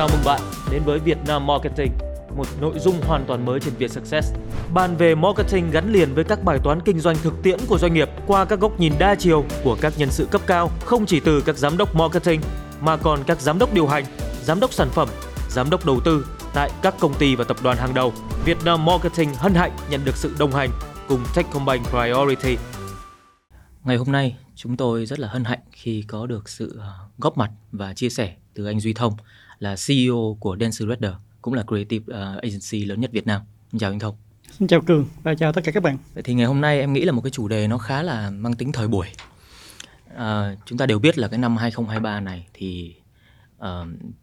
Chào mừng bạn đến với Việt Nam Marketing, một nội dung hoàn toàn mới trên Việt Success. Bàn về marketing gắn liền với các bài toán kinh doanh thực tiễn của doanh nghiệp qua các góc nhìn đa chiều của các nhân sự cấp cao, không chỉ từ các giám đốc marketing mà còn các giám đốc điều hành, giám đốc sản phẩm, giám đốc đầu tư tại các công ty và tập đoàn hàng đầu. Việt Nam Marketing hân hạnh nhận được sự đồng hành cùng Techcombank Priority. Ngày hôm nay, chúng tôi rất là hân hạnh khi có được sự à, góp mặt và chia sẻ từ anh Duy Thông là CEO của Dance Redder, cũng là creative uh, agency lớn nhất Việt Nam. Chào anh Thông. Xin chào Cường và chào tất cả các bạn. Vậy thì ngày hôm nay em nghĩ là một cái chủ đề nó khá là mang tính thời buổi. À, chúng ta đều biết là cái năm 2023 này thì uh,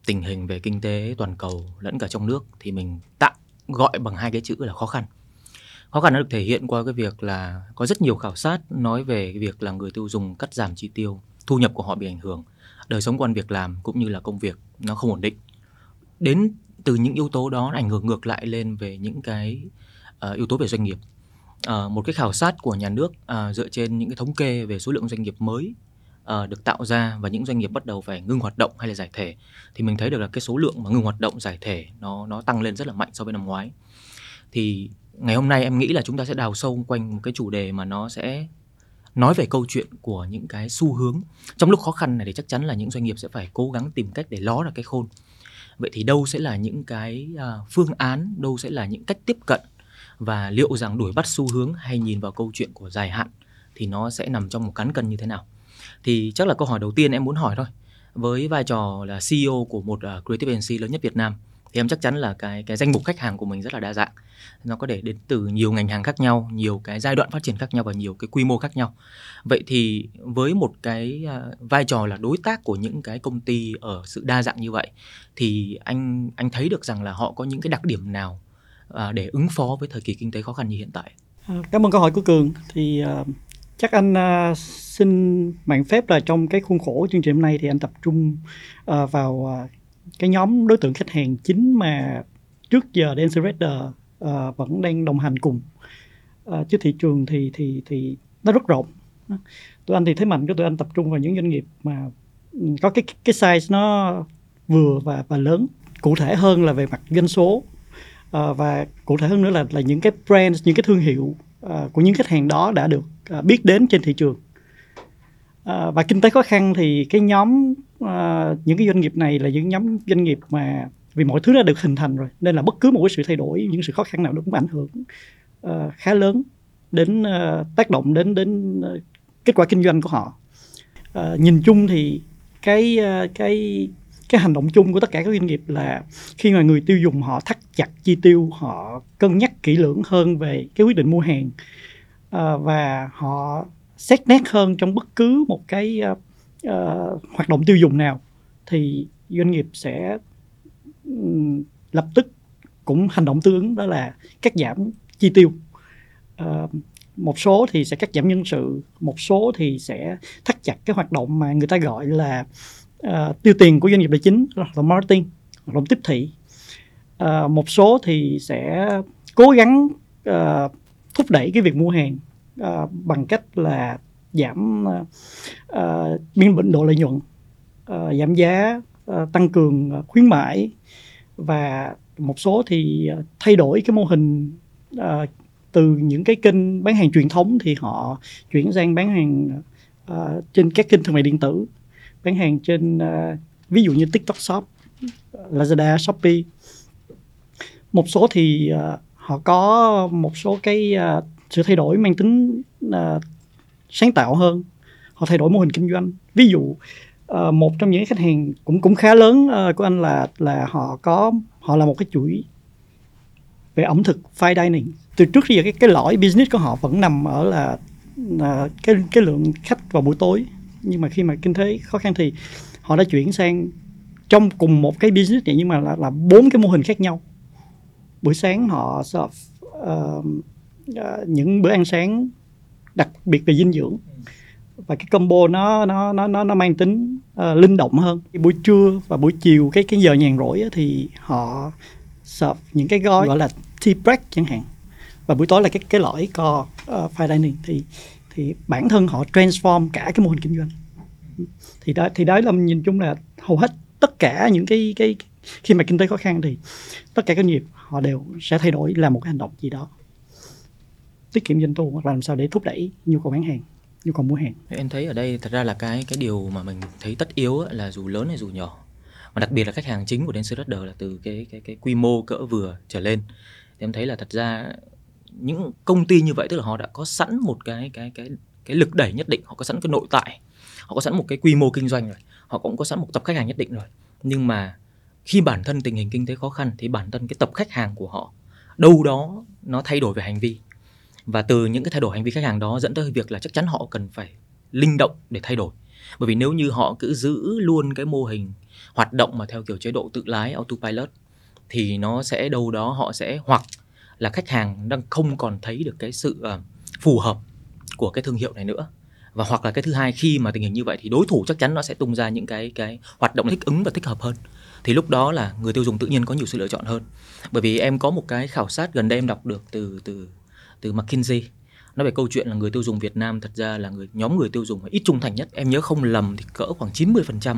tình hình về kinh tế toàn cầu lẫn cả trong nước thì mình tạm gọi bằng hai cái chữ là khó khăn. Khó khăn nó được thể hiện qua cái việc là có rất nhiều khảo sát nói về cái việc là người tiêu dùng cắt giảm chi tiêu, thu nhập của họ bị ảnh hưởng, đời sống quan việc làm cũng như là công việc nó không ổn định. Đến từ những yếu tố đó ảnh hưởng ngược lại lên về những cái uh, yếu tố về doanh nghiệp. Uh, một cái khảo sát của nhà nước uh, dựa trên những cái thống kê về số lượng doanh nghiệp mới uh, được tạo ra và những doanh nghiệp bắt đầu phải ngưng hoạt động hay là giải thể thì mình thấy được là cái số lượng mà ngừng hoạt động giải thể nó nó tăng lên rất là mạnh so với năm ngoái. Thì ngày hôm nay em nghĩ là chúng ta sẽ đào sâu quanh một cái chủ đề mà nó sẽ nói về câu chuyện của những cái xu hướng. Trong lúc khó khăn này thì chắc chắn là những doanh nghiệp sẽ phải cố gắng tìm cách để ló ra cái khôn. Vậy thì đâu sẽ là những cái uh, phương án đâu sẽ là những cách tiếp cận? Và liệu rằng đuổi bắt xu hướng hay nhìn vào câu chuyện của dài hạn thì nó sẽ nằm trong một cán cân như thế nào? Thì chắc là câu hỏi đầu tiên em muốn hỏi thôi. Với vai trò là CEO của một uh, creative agency lớn nhất Việt Nam thì em chắc chắn là cái cái danh mục khách hàng của mình rất là đa dạng. Nó có thể đến từ nhiều ngành hàng khác nhau nhiều cái giai đoạn phát triển khác nhau và nhiều cái quy mô khác nhau. Vậy thì với một cái à, vai trò là đối tác của những cái công ty ở sự đa dạng như vậy thì anh anh thấy được rằng là họ có những cái đặc điểm nào à, để ứng phó với thời kỳ kinh tế khó khăn như hiện tại? À, cảm ơn câu hỏi của cường. Thì uh, chắc anh uh, xin mạng phép là trong cái khuôn khổ chương trình hôm nay thì anh tập trung uh, vào uh, cái nhóm đối tượng khách hàng chính mà trước giờ Dance Redder uh, ờ, vẫn đang đồng hành cùng. Uh, chứ thị trường thì thì thì nó rất rộng. Tụi anh thì thế mạnh của tụi anh tập trung vào những doanh nghiệp mà ừ, có cái cái size nó vừa và và lớn. Cụ thể hơn là về mặt doanh số uh, và cụ thể hơn nữa là là những cái brand những cái thương hiệu uh, của những khách hàng đó đã được uh, biết đến trên thị trường. Uh, và kinh tế khó khăn thì cái nhóm Ờ, những cái doanh nghiệp này là những nhóm doanh nghiệp mà vì mọi thứ đã được hình thành rồi nên là bất cứ một cái sự thay đổi những sự khó khăn nào nó cũng ảnh hưởng uh, khá lớn đến uh, tác động đến đến uh, kết quả kinh doanh của họ. Uh, nhìn chung thì cái uh, cái cái hành động chung của tất cả các doanh nghiệp là khi mà người tiêu dùng họ thắt chặt chi tiêu họ cân nhắc kỹ lưỡng hơn về cái quyết định mua hàng uh, và họ xét nét hơn trong bất cứ một cái uh, uh, hoạt động tiêu dùng nào thì doanh nghiệp sẽ um, lập tức cũng hành động tương ứng đó là cắt giảm chi tiêu. Uh, một số thì sẽ cắt giảm nhân sự một số thì sẽ thắt chặt cái hoạt động mà người ta gọi là uh, tiêu tiền của doanh nghiệp là chính là marketing hoạt động tiếp thị. Uh, một số thì sẽ cố gắng uh, thúc đẩy cái việc mua hàng uh, bằng cách là giảm uh, biên định độ lợi nhuận uh, giảm giá uh, tăng cường khuyến mãi và một số thì thay đổi cái mô hình uh, từ những cái kênh bán hàng truyền thống thì họ chuyển sang bán hàng uh, trên các kênh thương mại điện tử bán hàng trên uh, ví dụ như TikTok Shop, Lazada, Shopee. Một số thì uh, họ có một số cái uh, sự thay đổi mang tính uh, sáng tạo hơn. Họ thay đổi mô hình kinh doanh. Ví dụ uh, một trong những khách hàng cũng cũng khá lớn uh, của anh là là họ có họ là một cái chuỗi về ẩm thực fine dining. Từ trước giờ cái cái lõi business của họ vẫn nằm ở là, là cái cái lượng khách vào buổi tối nhưng mà khi mà kinh tế khó khăn thì họ đã chuyển sang trong cùng một cái business này nhưng mà là là bốn cái mô hình khác nhau buổi sáng họ serve uh, uh, những bữa ăn sáng đặc biệt về dinh dưỡng. Và cái combo nó nó nó nó nó mang tính uh, linh động hơn. Buổi trưa và buổi chiều cái cái giờ nhàn rỗi thì họ serve những cái gói gọi là tea break chẳng hạn. Và buổi tối là cái cái lõi co uh, fine dining. Thì thì bản thân họ transform cả cái mô hình kinh doanh. Thì đó thì đó là nhìn chung là hầu hết tất cả những cái cái khi mà kinh tế khó khăn thì tất cả các doanh nghiệp họ đều sẽ thay đổi làm một cái hành động gì đó tiết kiệm doanh thu hoặc là làm sao để thúc đẩy nhu cầu bán hàng, nhu cầu mua hàng. Em thấy ở đây thật ra là cái cái điều mà mình thấy tất yếu là dù lớn hay dù nhỏ, mà đặc biệt là khách hàng chính của Dancer Rudder là từ cái cái cái quy mô cỡ vừa trở lên. Thì em thấy là thật ra những công ty như vậy, tức là họ đã có sẵn một cái cái cái cái lực đẩy nhất định, họ có sẵn cái nội tại, họ có sẵn một cái quy mô kinh doanh rồi, họ cũng có sẵn một tập khách hàng nhất định rồi. Nhưng mà khi bản thân tình hình kinh tế khó khăn thì bản thân cái tập khách hàng của họ, đâu đó nó thay đổi về hành vi và từ những cái thay đổi hành vi khách hàng đó dẫn tới việc là chắc chắn họ cần phải linh động để thay đổi. Bởi vì nếu như họ cứ giữ luôn cái mô hình hoạt động mà theo kiểu chế độ tự lái autopilot thì nó sẽ đâu đó họ sẽ hoặc là khách hàng đang không còn thấy được cái sự uh, phù hợp của cái thương hiệu này nữa. Và hoặc là cái thứ hai khi mà tình hình như vậy thì đối thủ chắc chắn nó sẽ tung ra những cái cái hoạt động thích ứng và thích hợp hơn. Thì lúc đó là người tiêu dùng tự nhiên có nhiều sự lựa chọn hơn. Bởi vì em có một cái khảo sát gần đây em đọc được từ từ từ McKinsey nói về câu chuyện là người tiêu dùng Việt Nam thật ra là người nhóm người tiêu dùng ít trung thành nhất. Em nhớ không lầm thì cỡ khoảng 90%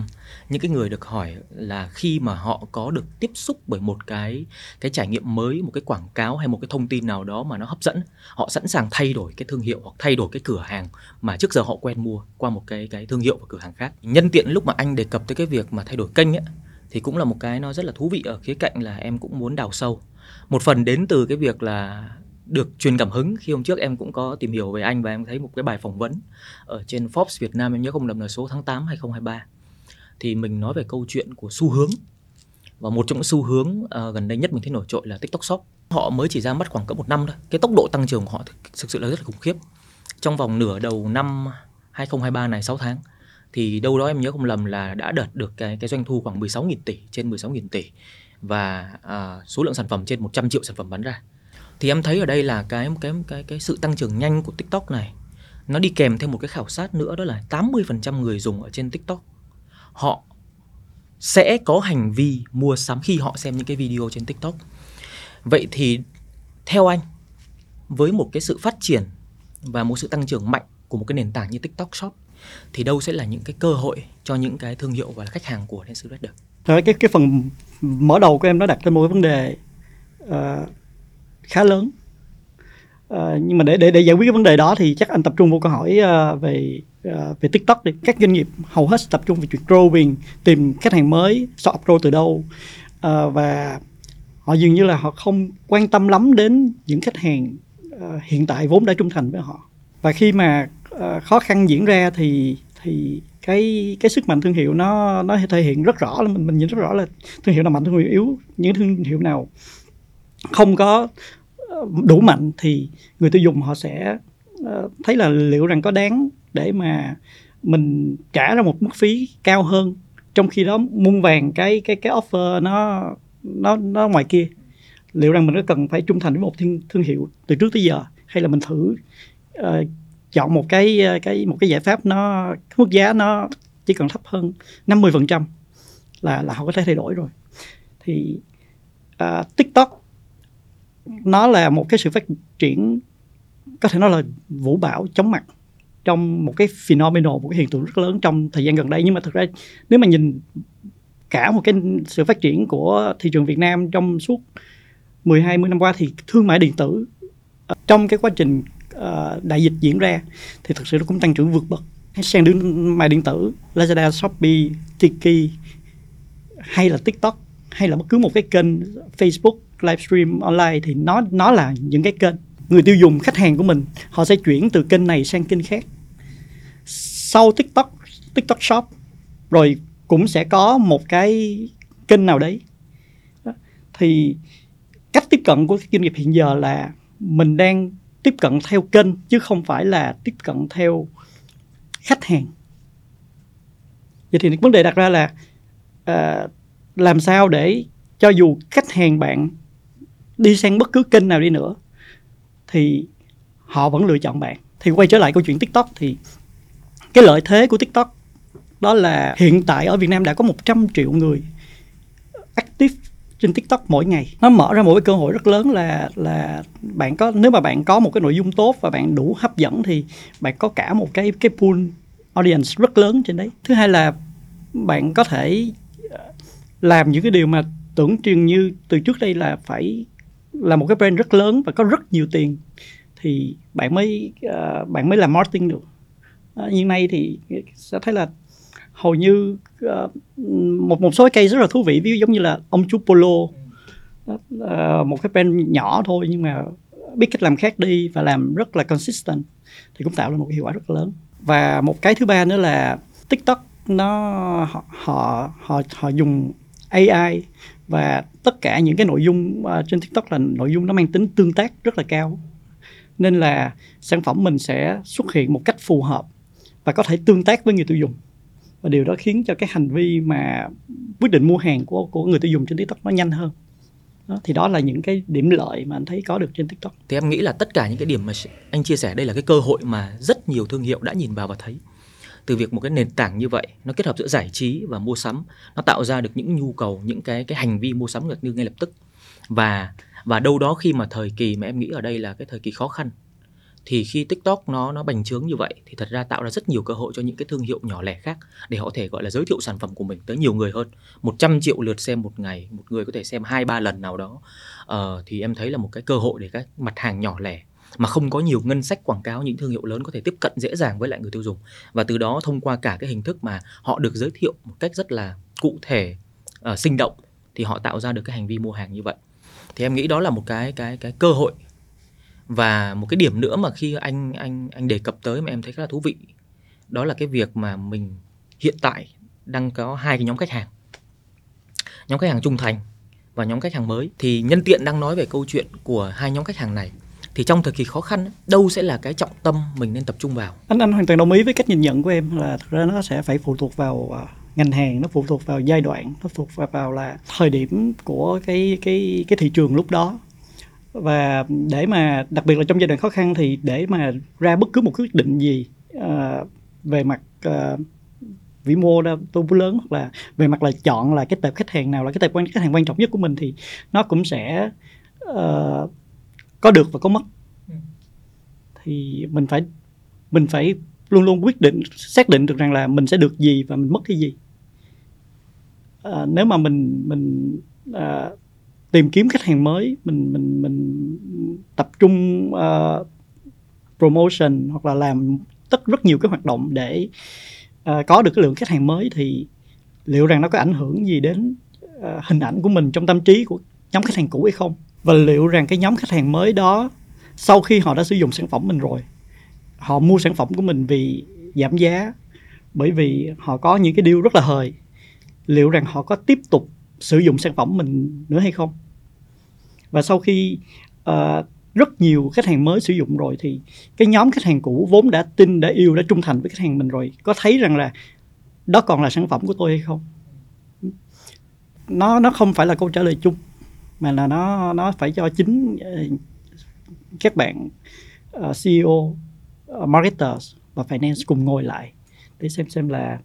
những cái người được hỏi là khi mà họ có được tiếp xúc bởi một cái cái trải nghiệm mới, một cái quảng cáo hay một cái thông tin nào đó mà nó hấp dẫn, họ sẵn sàng thay đổi cái thương hiệu hoặc thay đổi cái cửa hàng mà trước giờ họ quen mua qua một cái cái thương hiệu và cửa hàng khác. Nhân tiện lúc mà anh đề cập tới cái việc mà thay đổi kênh ấy thì cũng là một cái nó rất là thú vị ở khía cạnh là em cũng muốn đào sâu. Một phần đến từ cái việc là được truyền cảm hứng khi hôm trước em cũng có tìm hiểu về anh và em thấy một cái bài phỏng vấn ở trên Forbes Việt Nam em nhớ không lầm là số tháng 8 2023 thì mình nói về câu chuyện của xu hướng. Và một trong những xu hướng uh, gần đây nhất mình thấy nổi trội là TikTok Shop. Họ mới chỉ ra mắt khoảng cỡ một năm thôi. Cái tốc độ tăng trưởng của họ thực sự là rất là khủng khiếp. Trong vòng nửa đầu năm 2023 này 6 tháng thì đâu đó em nhớ không lầm là đã đạt được cái cái doanh thu khoảng 16.000 tỷ trên 16.000 tỷ. Và uh, số lượng sản phẩm trên 100 triệu sản phẩm bán ra thì em thấy ở đây là cái cái cái cái sự tăng trưởng nhanh của TikTok này nó đi kèm thêm một cái khảo sát nữa đó là 80% người dùng ở trên TikTok họ sẽ có hành vi mua sắm khi họ xem những cái video trên TikTok. Vậy thì theo anh với một cái sự phát triển và một sự tăng trưởng mạnh của một cái nền tảng như TikTok Shop thì đâu sẽ là những cái cơ hội cho những cái thương hiệu và khách hàng của Dance được? Rồi cái cái phần mở đầu của em nó đặt lên một cái vấn đề uh, khá lớn. À, nhưng mà để để để giải quyết cái vấn đề đó thì chắc anh tập trung vào câu hỏi uh, về uh, về TikTok đi. Các doanh nghiệp hầu hết tập trung về chuyện growing tìm khách hàng mới start grow từ đâu. Uh, và họ dường như là họ không quan tâm lắm đến những khách hàng uh, hiện tại vốn đã trung thành với họ. Và khi mà uh, khó khăn diễn ra thì thì cái cái sức mạnh thương hiệu nó nó thể hiện rất rõ là mình mình nhìn rất rõ là thương hiệu nào mạnh thương hiệu yếu những thương hiệu nào không có đủ mạnh thì người tiêu dùng họ sẽ ờ, thấy là liệu rằng có đáng để mà mình trả ra một mức phí cao hơn trong khi đó muôn vàng cái cái cái offer nó nó nó ngoài kia. Liệu rằng mình có cần phải trung thành với một thương, thương hiệu từ trước tới giờ hay là mình thử uh, chọn một cái ờ, cái một cái giải pháp nó mức giá nó chỉ cần thấp hơn 50% là là họ có thể thay đổi rồi. Thì uh, TikTok nó là một cái sự phát triển có thể nói là vũ bão chóng mặt trong một cái phenomenal một cái hiện tượng rất lớn trong thời gian gần đây. Nhưng mà thực ra nếu mà nhìn cả một cái sự phát triển của thị trường Việt Nam trong suốt 10 20 năm qua thì thương mại điện tử ờ, trong cái quá trình uh, đại dịch diễn ra thì thực sự nó cũng tăng trưởng vượt bậc. Sang thương mại điện tử Lazada, Shopee, Tiki hay là TikTok hay là bất cứ một cái kênh Facebook livestream online thì nó nó là những cái kênh. Người tiêu dùng khách hàng của mình họ sẽ chuyển từ kênh này sang kênh khác. Sau tiktok tiktok shop rồi cũng sẽ có một cái kênh nào đấy. Thì cách tiếp cận của doanh nghiệp hiện giờ là mình đang tiếp cận theo kênh chứ không phải là tiếp cận theo khách hàng. Vậy thì vấn đề đặt ra là uh, làm sao để cho dù khách hàng bạn đi sang bất cứ kênh nào đi nữa, thì họ vẫn lựa chọn bạn. Thì quay trở lại câu chuyện tiktok thì cái lợi thế của tiktok đó là hiện tại ở việt nam đã có 100 triệu người active trên tiktok mỗi ngày. Nó mở ra một cái cơ hội rất lớn là là bạn có, nếu mà bạn có một cái nội dung tốt và bạn đủ hấp dẫn thì bạn có cả một cái cái pool audience rất lớn trên đấy. Thứ hai là bạn có thể làm những cái điều mà tưởng chừng như từ trước đây là phải là một cái brand rất lớn và có rất nhiều tiền thì bạn mới uh, bạn mới làm marketing được. Uh, nhưng nay thì sẽ thấy là hầu như uh, một một số cái case rất là thú vị ví dụ giống như là ông chú Polo. Uh, một cái brand nhỏ thôi nhưng mà biết cách làm khác đi và làm rất là consistent thì cũng tạo ra một hiệu quả rất lớn. Và một cái thứ ba nữa là TikTok nó họ họ họ, họ dùng AI và tất cả những cái nội dung uh, trên TikTok là nội dung nó mang tính tương tác rất là cao nên là sản phẩm mình sẽ xuất hiện một cách phù hợp và có thể tương tác với người tiêu dùng và điều đó khiến cho cái hành vi mà quyết định mua hàng của của người tiêu dùng trên TikTok nó nhanh hơn đó, thì đó là những cái điểm lợi mà anh thấy có được trên TikTok. Thì em nghĩ là tất cả những cái điểm mà anh chia sẻ đây là cái cơ hội mà rất nhiều thương hiệu đã nhìn vào và thấy. Từ việc một cái nền tảng như vậy nó kết hợp giữa giải trí và mua sắm, nó tạo ra được những nhu cầu, những cái cái hành vi mua sắm được như ngay lập tức. Và và đâu đó khi mà thời kỳ mà em nghĩ ở đây là cái thời kỳ khó khăn thì khi TikTok nó nó bành trướng như vậy thì thật ra tạo ra rất nhiều cơ hội cho những cái thương hiệu nhỏ lẻ khác để họ thể gọi là giới thiệu sản phẩm của mình tới nhiều người hơn 100 triệu lượt xem một ngày một người có thể xem hai ba lần nào đó ờ, thì em thấy là một cái cơ hội để các mặt hàng nhỏ lẻ mà không có nhiều ngân sách quảng cáo những thương hiệu lớn có thể tiếp cận dễ dàng với lại người tiêu dùng. Và từ đó thông qua cả cái hình thức mà họ được giới thiệu một cách rất là cụ thể uh, sinh động thì họ tạo ra được cái hành vi mua hàng như vậy. Thì em nghĩ đó là một cái cái cái cơ hội. Và một cái điểm nữa mà khi anh anh anh đề cập tới mà em thấy khá là thú vị đó là cái việc mà mình hiện tại đang có hai cái nhóm khách hàng. Nhóm khách hàng trung thành và nhóm khách hàng mới. Thì nhân tiện đang nói về câu chuyện của hai nhóm khách hàng này thì trong thời kỳ khó khăn đâu sẽ là cái trọng tâm mình nên tập trung vào? Anh anh hoàn toàn đồng ý với cách nhìn nhận của em là thực ra nó sẽ phải phụ thuộc vào à, ngành hàng nó phụ thuộc vào giai đoạn nó phụ thuộc vào là thời điểm của cái cái cái thị trường lúc đó. Và để mà đặc biệt là trong giai đoạn khó khăn thì để mà ra bất cứ một quyết định gì uh, về mặt uh, vĩ mô tôi tô lớn hoặc là về mặt là chọn là cái tệp khách hàng nào là cái tệp quan khách hàng quan trọng nhất của mình thì nó cũng sẽ uh, có được và có mất. Ừ. thì mình phải mình phải luôn luôn quyết định xác định được rằng là mình sẽ được gì và mình mất cái gì. À, nếu mà mình mình à, tìm kiếm khách hàng mới mình mình mình tập trung uh, promotion hoặc là làm tất rất nhiều cái hoạt động để uh, có được cái lượng khách hàng mới thì liệu rằng nó có ảnh hưởng gì đến uh, hình ảnh của mình trong tâm trí của nhóm khách hàng cũ hay không và liệu rằng cái nhóm khách hàng mới đó sau khi họ đã sử dụng sản phẩm mình rồi họ mua sản phẩm của mình vì giảm giá bởi vì họ có những cái điều rất là hời liệu rằng họ có tiếp tục sử dụng sản phẩm mình nữa hay không? Và sau khi uh, rất nhiều khách hàng mới sử dụng rồi thì cái nhóm khách hàng cũ vốn đã tin đã yêu đã trung thành với khách hàng mình rồi có thấy rằng là đó còn là sản phẩm của tôi hay không? Nó nó không phải là câu trả lời chung mà là nó nó phải cho chính ờ, các bạn ờ, uh, CEO uh, ờ, marketers và finance cùng ngồi lại để xem xem là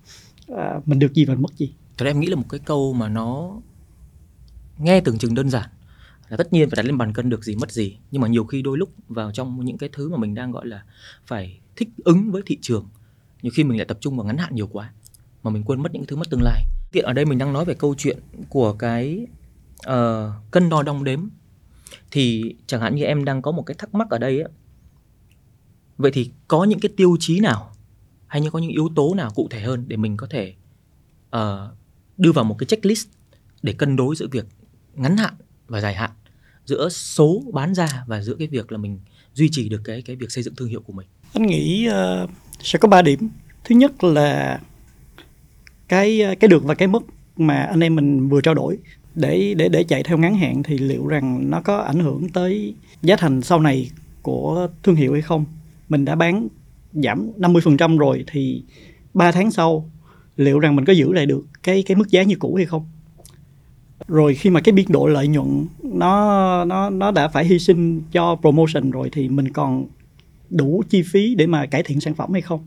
uh, mình được gì và mất gì. Thật ra em nghĩ là một cái câu mà nó nghe tưởng chừng đơn giản là tất nhiên phải đặt lên bàn cân được gì mất gì. Nhưng mà nhiều khi đôi lúc vào trong những cái thứ mà mình đang gọi là phải thích ứng với thị trường nhiều khi mình lại tập trung vào ngắn hạn nhiều quá mà mình quên mất những thứ mất tương lai. Tiện ở đây mình đang nói về câu chuyện của cái uh, cân đo đong đếm. Thì chẳng hạn như em đang có một cái thắc mắc ở đây ấy. vậy thì có những cái tiêu chí nào hay như có những yếu tố nào cụ thể hơn để mình có thể uh, đưa vào một cái checklist để cân đối giữa việc ngắn hạn và dài hạn giữa số bán ra và giữa cái việc là mình duy trì được cái cái việc xây dựng thương hiệu của mình? Anh nghĩ uh, sẽ có 3 điểm. Thứ nhất là cái cái được và cái mất mà anh em mình vừa trao đổi để để để chạy theo ngắn hạn thì liệu rằng nó có ảnh hưởng tới giá thành sau này của thương hiệu hay không? Mình đã bán giảm 50% rồi thì 3 tháng sau liệu rằng mình có giữ lại được cái cái mức giá như cũ hay không? Rồi khi mà cái biên độ lợi nhuận nó nó nó đã phải hy sinh cho promotion rồi thì mình còn đủ chi phí để mà cải thiện sản phẩm hay không?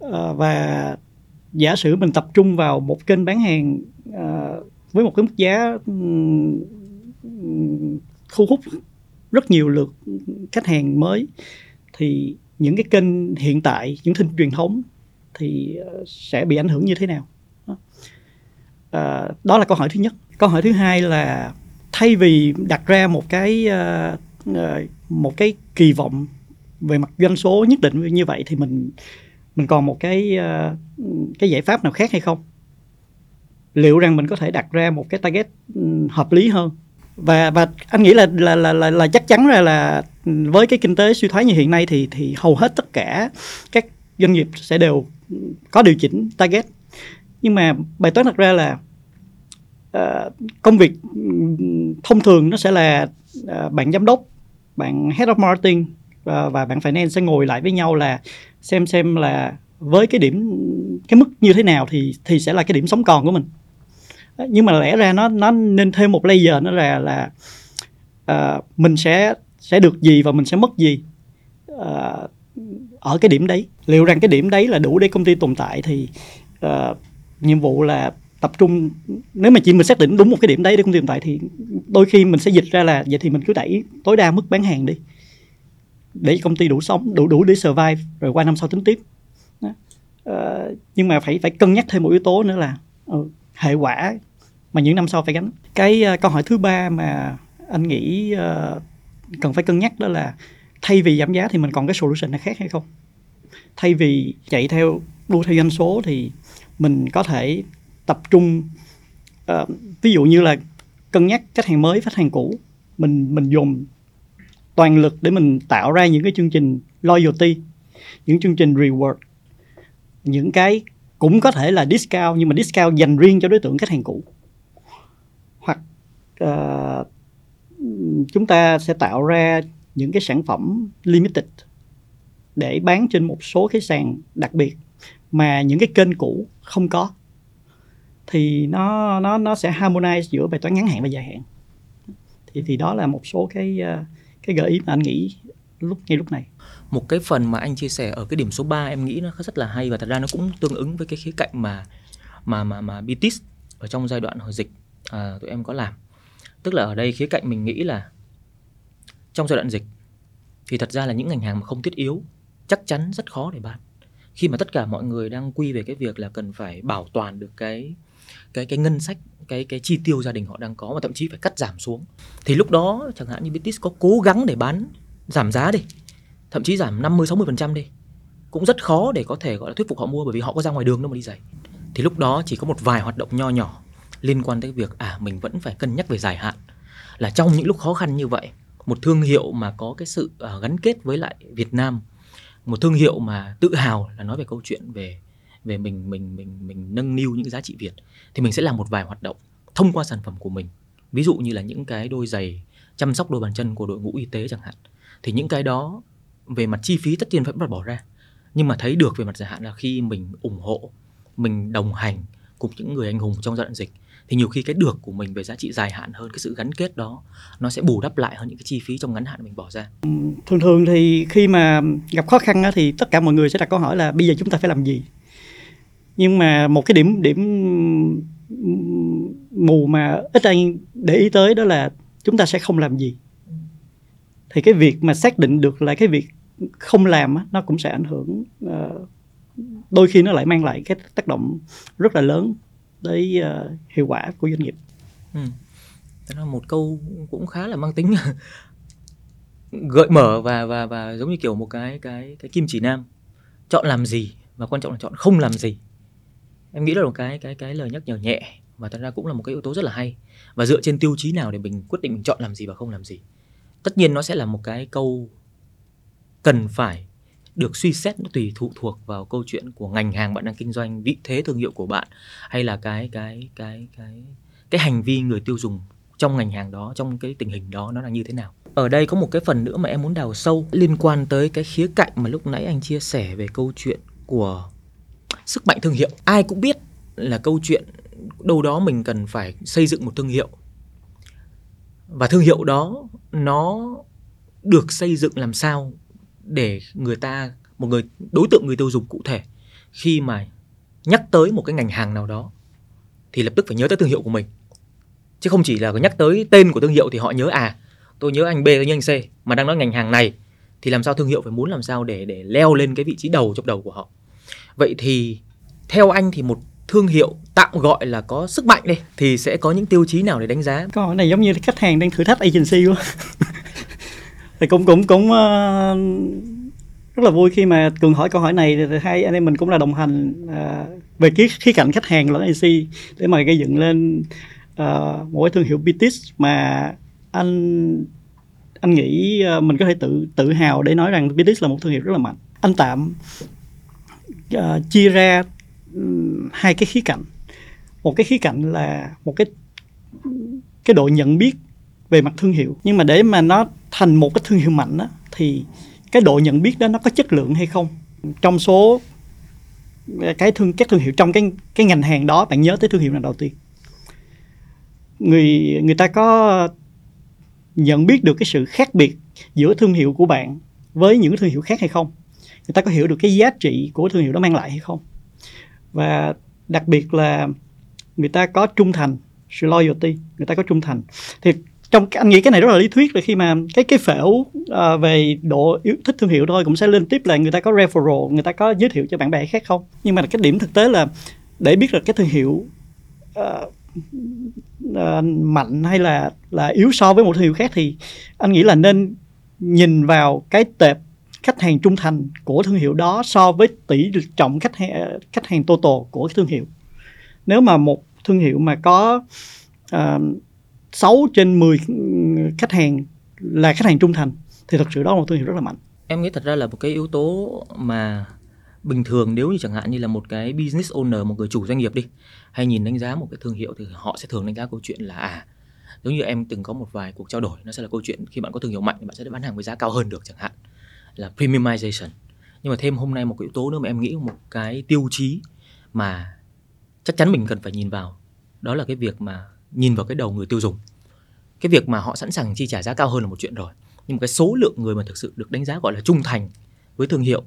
À, và giả sử mình tập trung vào một kênh bán hàng ờ, với một cái mức giá thu hút rất nhiều lượt khách hàng mới. Thì những cái kênh hiện tại những kênh truyền thống thì ờ, sẽ bị ảnh hưởng như thế nào? À, đó là câu hỏi thứ nhất. Câu hỏi thứ hai là thay vì đặt ra một cái ờ, ờ, một cái kỳ vọng về mặt doanh số nhất định như vậy thì mình mình còn một cái cái giải pháp nào khác hay không? Liệu rằng mình có thể đặt ra một cái target ừ, hợp lý hơn? Và và anh nghĩ là là là là, là chắc chắn ra là ừ, với cái kinh tế suy thoái như hiện nay thì thì hầu hết tất cả các doanh nghiệp sẽ đều có điều chỉnh target. Nhưng mà bài toán thật ra là uh, công việc ừ, thông thường nó sẽ là uh, bạn giám đốc bạn head of marketing và, và bạn finance sẽ ngồi lại với nhau là xem xem là với cái điểm cái mức như thế nào thì thì sẽ là cái điểm sống còn của mình. Ờ, nhưng mà lẽ ra nó nó nên thêm một layer nữa là là uh, mình sẽ sẽ được gì và mình sẽ mất gì uh, ở cái điểm đấy. Liệu rằng cái điểm đấy là đủ để công ty tồn tại thì uh, nhiệm vụ là tập trung nếu mà chỉ mình xác định đúng một cái điểm đấy để công ty tồn tại thì đôi khi mình sẽ dịch ra là vậy thì mình cứ đẩy tối đa mức bán hàng đi để công ty đủ sống đủ đủ để survive rồi qua năm sau tính tiếp. Uh, nhưng mà phải phải cân nhắc thêm một yếu tố nữa là uh, hệ quả mà những năm sau phải gánh. Cái uh, câu hỏi thứ ba mà anh nghĩ uh, cần phải cân nhắc đó là thay vì giảm giá thì mình còn cái solution nào khác hay không? Thay vì chạy theo đua theo doanh số thì mình có thể tập trung uh, ví dụ như là cân nhắc khách hàng mới khách hàng cũ. Mình mình dùng toàn lực để mình tạo ra những cái chương trình loyalty những chương trình reward những cái cũng có thể là discount nhưng mà discount dành riêng cho đối tượng khách hàng cũ. Hoặc uh, chúng ta sẽ tạo ra những cái sản phẩm limited để bán trên một số cái sàn đặc biệt mà những cái kênh cũ không có. Thì nó nó nó sẽ harmonize giữa bài toán ngắn hạn và dài hạn. Thì thì đó là một số cái ờ, cái gợi ý mà anh nghĩ lúc ngay lúc này một cái phần mà anh chia sẻ ở cái điểm số 3 em nghĩ nó rất là hay và thật ra nó cũng tương ứng với cái khía cạnh mà mà mà mà BTS ở trong giai đoạn hồi dịch à, tụi em có làm. Tức là ở đây khía cạnh mình nghĩ là trong giai đoạn dịch thì thật ra là những ngành hàng mà không thiết yếu chắc chắn rất khó để bán. Khi mà tất cả mọi người đang quy về cái việc là cần phải bảo toàn được cái cái cái ngân sách cái cái chi tiêu gia đình họ đang có và thậm chí phải cắt giảm xuống thì lúc đó chẳng hạn như Bitis có cố gắng để bán giảm giá đi thậm chí giảm 50 60% đi. Cũng rất khó để có thể gọi là thuyết phục họ mua bởi vì họ có ra ngoài đường đâu mà đi giày. Thì lúc đó chỉ có một vài hoạt động nho nhỏ liên quan tới việc à mình vẫn phải cân nhắc về dài hạn. Là trong những lúc khó khăn như vậy một thương hiệu mà có cái sự uh, gắn kết với lại Việt Nam một thương hiệu mà tự hào là nói về câu chuyện về về mình mình mình mình nâng niu những cái giá trị Việt thì mình sẽ làm một vài hoạt động thông qua sản phẩm của mình. Ví dụ như là những cái đôi giày chăm sóc đôi bàn chân của đội ngũ y tế chẳng hạn. Thì những cái đó về mặt chi phí tất nhiên phải bắt bỏ ra. Nhưng mà thấy được về mặt dài hạn là khi mình ủng hộ, mình đồng hành cùng những người anh hùng trong giai đoạn dịch, thì nhiều khi cái được của mình về giá trị dài hạn hơn, cái sự gắn kết đó, nó sẽ bù đắp lại hơn những cái chi phí trong ngắn hạn mình bỏ ra. Thường thường thì khi mà gặp khó khăn thì tất cả mọi người sẽ đặt câu hỏi là bây giờ chúng ta phải làm gì? Nhưng mà một cái điểm điểm mù mà ít ai để ý tới đó là chúng ta sẽ không làm gì thì cái việc mà xác định được là cái việc không làm nó cũng sẽ ảnh hưởng ờ, đôi khi nó lại mang lại cái tác động rất là lớn tới ờ, hiệu quả của doanh nghiệp. Ừ. Đó là một câu cũng khá là mang tính gợi mở và và và giống như kiểu một cái cái cái kim chỉ nam chọn làm gì và quan trọng là chọn không làm gì em nghĩ đó là một cái cái cái lời nhắc nhở nhẹ và thật ra cũng là một cái yếu tố rất là hay và dựa trên tiêu chí nào để mình quyết định mình chọn làm gì và không làm gì tất nhiên nó sẽ là một cái câu cần phải được suy xét, nó tùy thụ thuộc vào câu chuyện của ngành hàng bạn đang kinh doanh, vị thế thương hiệu của bạn, hay là cái cái cái cái cái hành vi người tiêu dùng trong ngành hàng đó, trong cái tình hình đó nó là như thế nào. Ở đây có một cái phần nữa mà em muốn đào sâu liên quan tới cái khía cạnh mà lúc nãy anh chia sẻ về câu chuyện của sức mạnh thương hiệu. Ai cũng biết là câu chuyện đâu đó mình cần phải xây dựng một thương hiệu. Và thương hiệu đó nó được xây dựng làm sao để người ta, một người, đối tượng người tiêu dùng cụ thể khi mà nhắc tới một cái ngành hàng nào đó thì lập tức phải nhớ tới thương hiệu của mình. Chứ không chỉ là nhắc tới tên của thương hiệu thì họ nhớ à tôi nhớ anh B tôi nhớ anh C mà đang nói ngành hàng này, thì làm sao thương hiệu phải muốn làm sao để để leo lên cái vị trí đầu trong đầu của họ. Vậy thì theo anh thì một thương hiệu tạm gọi là có sức mạnh đi thì sẽ có những tiêu chí nào để đánh giá? Câu hỏi này giống như khách hàng đang thử thách agency quá. Thì cũng cũng cũng uh, rất là vui khi mà cường hỏi câu hỏi này. Thì hai anh em mình cũng là đồng hành uh, về cái khía cạnh khách hàng lẫn agency để mà gây dựng lên uh, một cái thương hiệu BTS mà anh anh nghĩ uh, mình có thể tự tự hào để nói rằng BTS là một thương hiệu rất là mạnh. Anh tạm uh, chia ra hai cái khía cạnh. Một cái khía cạnh là một cái cái độ nhận biết về mặt thương hiệu. Nhưng mà để mà nó thành một cái thương hiệu mạnh đó, thì cái độ nhận biết đó nó có chất lượng hay không? Trong số ờ, cái thương các thương hiệu trong cái cái ngành hàng đó bạn nhớ tới thương hiệu nào đầu tiên? Người người ta có nhận biết được cái sự khác biệt giữa thương hiệu của bạn với những thương hiệu khác hay không? Người ta có hiểu được cái giá trị của thương hiệu đó mang lại hay không? Và đặc biệt là người ta có trung thành sự loyalty người ta có trung thành. Thì trong anh nghĩ cái này rất là lý thuyết là khi mà cái cái phễu uh, về độ yêu thích thương hiệu thôi cũng sẽ lên tiếp là người ta có referral người ta có giới thiệu cho bạn bè khác không? Nhưng mà cái điểm thực tế là để biết được cái thương hiệu uh, uh, mạnh hay là là yếu so với một thương hiệu khác thì anh nghĩ là nên nhìn vào cái tệp khách hàng trung thành của thương hiệu đó so với tỷ trọng khách hàng khách hàng total của thương hiệu nếu mà một thương hiệu mà có ờ, uh, 6 trên 10 khách hàng là khách hàng trung thành thì thật sự đó là một thương hiệu rất là mạnh. Em nghĩ thật ra là một cái yếu tố mà bình thường nếu như chẳng hạn như là một cái business owner một người chủ doanh nghiệp đi hay nhìn đánh giá một cái thương hiệu thì họ sẽ thường đánh giá câu chuyện là à giống như em từng có một vài cuộc trao đổi nó sẽ là câu chuyện khi bạn có thương hiệu mạnh thì bạn sẽ bán hàng với giá cao hơn được chẳng hạn là premiumization. Nhưng mà thêm hôm nay một cái yếu tố nữa mà em nghĩ một cái tiêu chí mà chắc chắn mình cần phải nhìn vào, đó là cái việc mà nhìn vào cái đầu người tiêu dùng. Cái việc mà họ sẵn sàng chi trả giá cao hơn là một chuyện rồi, nhưng mà cái số lượng người mà thực sự được đánh giá gọi là trung thành với thương hiệu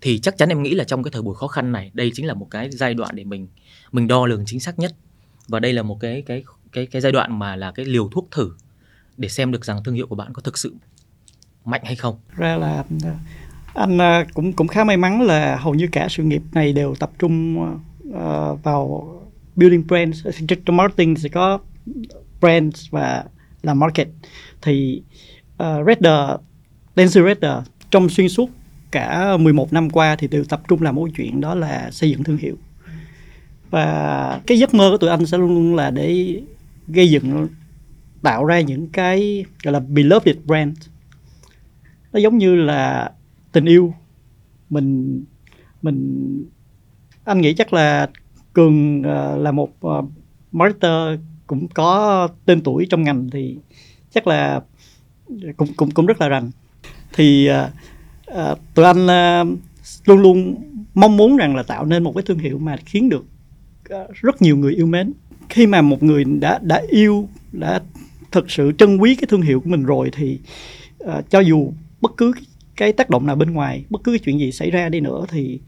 thì chắc chắn em nghĩ là trong cái thời buổi khó khăn này, đây chính là một cái giai đoạn để mình mình đo lường chính xác nhất. Và đây là một cái cái cái cái giai đoạn mà là cái liều thuốc thử để xem được rằng thương hiệu của bạn có thực sự mạnh hay không? Ra là ờ, anh ờ, cũng cũng khá may mắn là hầu như cả sự nghiệp này đều tập trung uh, vào building brands trong marketing sẽ có brands và là market. Thì uh, Redder Dancy Redder trong xuyên suốt cả 11 năm qua thì đều tập trung làm một chuyện đó là xây dựng thương hiệu. Và cái giấc mơ của tụi anh sẽ luôn luôn là để gây dựng tạo ra những cái gọi là beloved brand nó giống như là tình yêu. Mình mình anh nghĩ chắc là cường uh, là một uh, marketer cũng có tên tuổi trong ngành thì chắc là cũng cũng cũng rất là rành. Thì uh, uh, tụi anh uh, luôn luôn mong muốn rằng là tạo nên một cái thương hiệu mà khiến được uh, rất nhiều người yêu mến. Khi mà một người đã đã yêu đã thực sự trân quý cái thương hiệu của mình rồi thì uh, cho dù bất cứ cái tác động nào bên ngoài bất cứ cái chuyện gì xảy ra đi nữa thì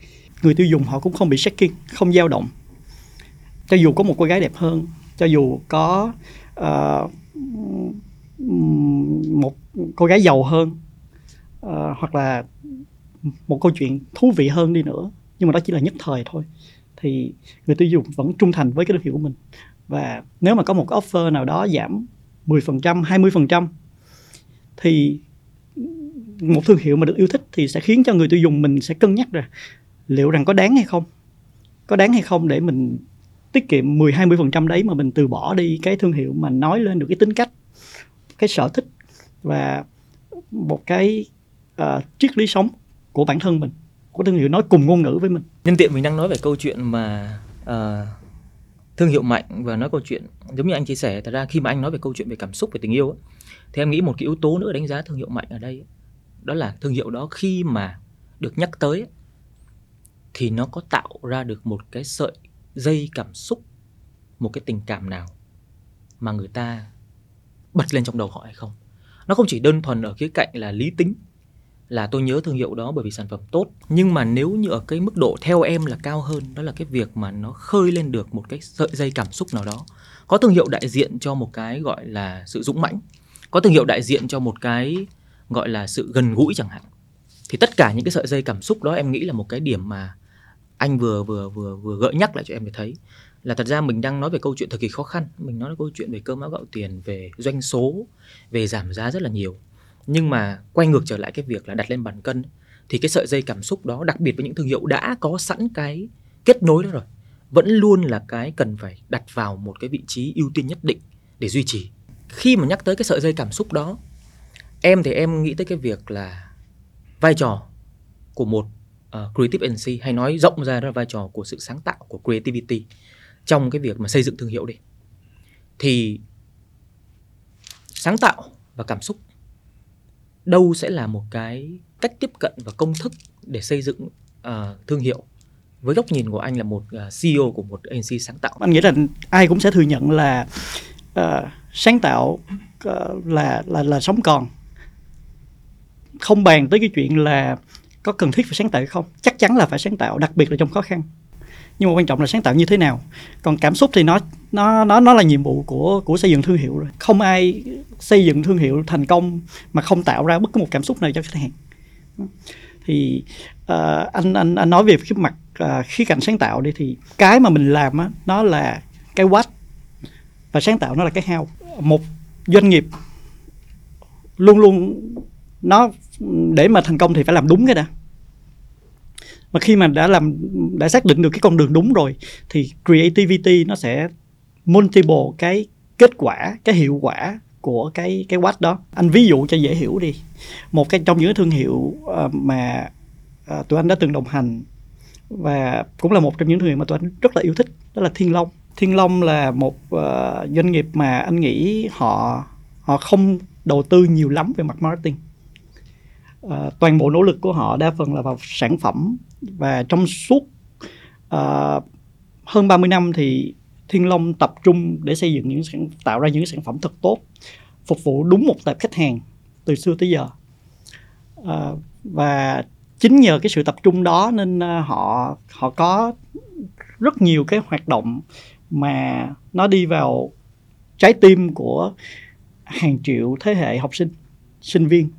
người tiêu dùng họ cũng không bị shaking không dao động. Cho dù có một cô gái đẹp hơn cho dù có uh, một cô gái giàu hơn uh, hoặc là một câu chuyện thú vị hơn đi nữa nhưng mà đó chỉ là nhất thời thôi thì người tiêu dùng vẫn trung thành với cái thương hiệu của mình. Và nếu mà có một cái offer nào đó giảm 10%, 20% thì một thương hiệu mà được yêu thích thì sẽ khiến cho người tiêu dùng mình sẽ cân nhắc ra liệu rằng có đáng hay không có đáng hay không để mình tiết kiệm 10 20% đấy mà mình từ bỏ đi cái thương hiệu mà nói lên được cái tính cách, cái sở thích và một cái uh, triết lý sống của bản thân mình, của thương hiệu nói cùng ngôn ngữ với mình. Nhân tiện mình đang nói về câu chuyện mà uh, thương hiệu mạnh và nói câu chuyện giống như anh chia sẻ thật ra khi mà anh nói về câu chuyện về cảm xúc về tình yêu ấy, thì em nghĩ một cái yếu tố nữa đánh giá thương hiệu mạnh ở đây đó là thương hiệu đó khi mà được nhắc tới thì nó có tạo ra được một cái sợi dây cảm xúc, một cái tình cảm nào mà người ta bật lên trong đầu họ hay không? Nó không chỉ đơn thuần ở khía cạnh là lý tính, là tôi nhớ thương hiệu đó bởi vì sản phẩm tốt, nhưng mà nếu như ở cái mức độ theo em là cao hơn, đó là cái việc mà nó khơi lên được một cái sợi dây cảm xúc nào đó. Có thương hiệu đại diện cho một cái gọi là sự dũng mãnh, có thương hiệu đại diện cho một cái gọi là sự gần gũi chẳng hạn. Thì tất cả những cái sợi dây cảm xúc đó em nghĩ là một cái điểm mà anh vừa vừa vừa vừa gợi nhắc lại cho em để thấy. Là thật ra mình đang nói về câu chuyện thời kỳ khó khăn, mình nói về câu chuyện về cơm áo gạo tiền, về doanh số, về giảm giá rất là nhiều. Nhưng mà quay ngược trở lại cái việc là đặt lên bàn cân, thì cái sợi dây cảm xúc đó, đặc biệt với những thương hiệu đã có sẵn cái kết nối đó rồi, vẫn luôn là cái cần phải đặt vào một cái vị trí ưu tiên nhất định để duy trì. Khi mà nhắc tới cái sợi dây cảm xúc đó em thì em nghĩ tới cái việc là vai trò của một uh, creative agency hay nói rộng ra đó là vai trò của sự sáng tạo của creativity trong cái việc mà xây dựng thương hiệu đi. Thì sáng tạo và cảm xúc đâu sẽ là một cái cách tiếp cận và công thức để xây dựng uh, thương hiệu? Với góc nhìn của anh là một ờ, uh, CEO của một agency sáng tạo. Anh nghĩ là ai cũng sẽ thừa nhận là uh, sáng tạo uh, là là là sống còn không bàn tới cái chuyện là có cần thiết phải sáng tạo hay không. Chắc chắn là phải sáng tạo đặc biệt là trong khó khăn. Nhưng mà quan trọng là sáng tạo như thế nào. Còn cảm xúc thì nó nó nó nó là nhiệm vụ của của xây dựng thương hiệu rồi. Không ai xây dựng thương hiệu thành công mà không tạo ra bất cứ một cảm xúc nào cho khách hàng. Thì uh, anh anh anh nói về cái mặt uh, khía cạnh sáng tạo đi thì cái mà mình làm á nó là cái what và sáng tạo nó là cái how một doanh nghiệp luôn luôn nó để mà thành công thì phải làm đúng cái đã. Mà khi mà đã làm, đã xác định được cái con đường đúng rồi, thì creativity nó sẽ multiple cái kết quả, cái hiệu quả của cái cái quách đó. Anh ví dụ cho dễ hiểu đi. Một cái trong những thương hiệu ờ, mà ờ, tụi anh đã từng đồng hành, và cũng là một trong những thương hiệu mà tụi anh rất là yêu thích, đó là Thiên Long. Thiên Long là một ờ, doanh nghiệp mà anh nghĩ họ họ không đầu tư nhiều lắm về mặt marketing uh, toàn bộ nỗ lực của họ đa phần là vào sản phẩm. Và trong suốt uh, hơn 30 năm thì Thiên Long tập trung để xây dựng những sản tạo ra những sản phẩm thật tốt phục vụ đúng một tập khách hàng từ xưa tới giờ. Uh, và chính nhờ cái sự tập trung đó nên uh, họ họ có rất nhiều cái hoạt động mà nó đi vào trái tim của hàng triệu thế hệ học sinh sinh viên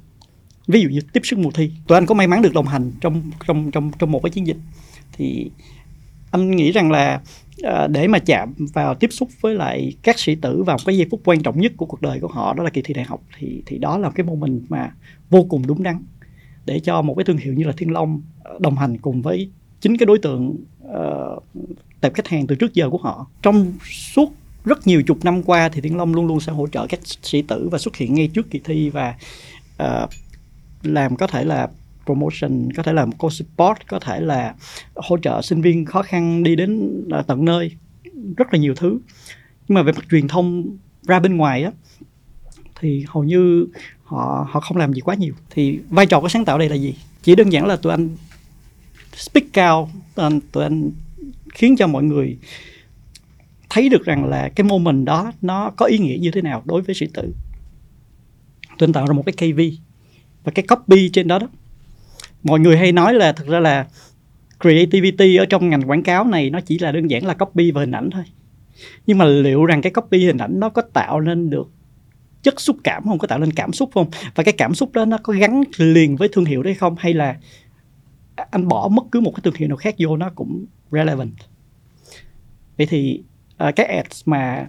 ví dụ như tiếp sức mùa thi tụi anh có may mắn được đồng hành trong trong trong trong một cái chiến dịch. Thì anh nghĩ rằng là à, để mà chạm vào tiếp xúc với lại các sĩ tử vào cái giây phút quan trọng nhất của cuộc đời của họ đó là kỳ thi đại học thì thì đó là cái mô mình mà vô cùng đúng đắn để cho một cái thương hiệu như là Thiên Long à, đồng hành cùng với chính cái đối tượng uh, tệp khách hàng từ trước giờ của họ. Trong suốt rất nhiều chục năm qua thì Thiên Long luôn luôn sẽ hỗ trợ các sĩ tử và xuất hiện ngay trước kỳ thi và uh, làm có thể là promotion có thể là co support có thể là hỗ trợ sinh viên khó khăn đi đến à, tận nơi rất là nhiều thứ. Nhưng mà về mặt truyền thông ra bên ngoài á thì hầu như họ họ không làm gì quá nhiều. Thì vai trò của sáng tạo đây là gì? Chỉ đơn giản là tụi anh speak cao tụi anh, tụi anh khiến cho mọi người thấy được rằng là cái moment đó nó có ý nghĩa như thế nào đối với sĩ tử. Tụi anh tạo ra một cái KV và cái copy trên đó đó. Mọi người hay nói là thực ra là creativity ở trong ngành quảng cáo này nó chỉ là đơn giản là copy và hình ảnh thôi. Nhưng mà liệu rằng cái copy hình ảnh nó có tạo nên được chất xúc cảm không? Có tạo nên cảm xúc không? Và cái cảm xúc đó nó có gắn liền với thương hiệu đấy không? Hay là anh bỏ mất cứ một cái thương hiệu nào khác vô nó cũng relevant? Vậy thì uh, cái ads mà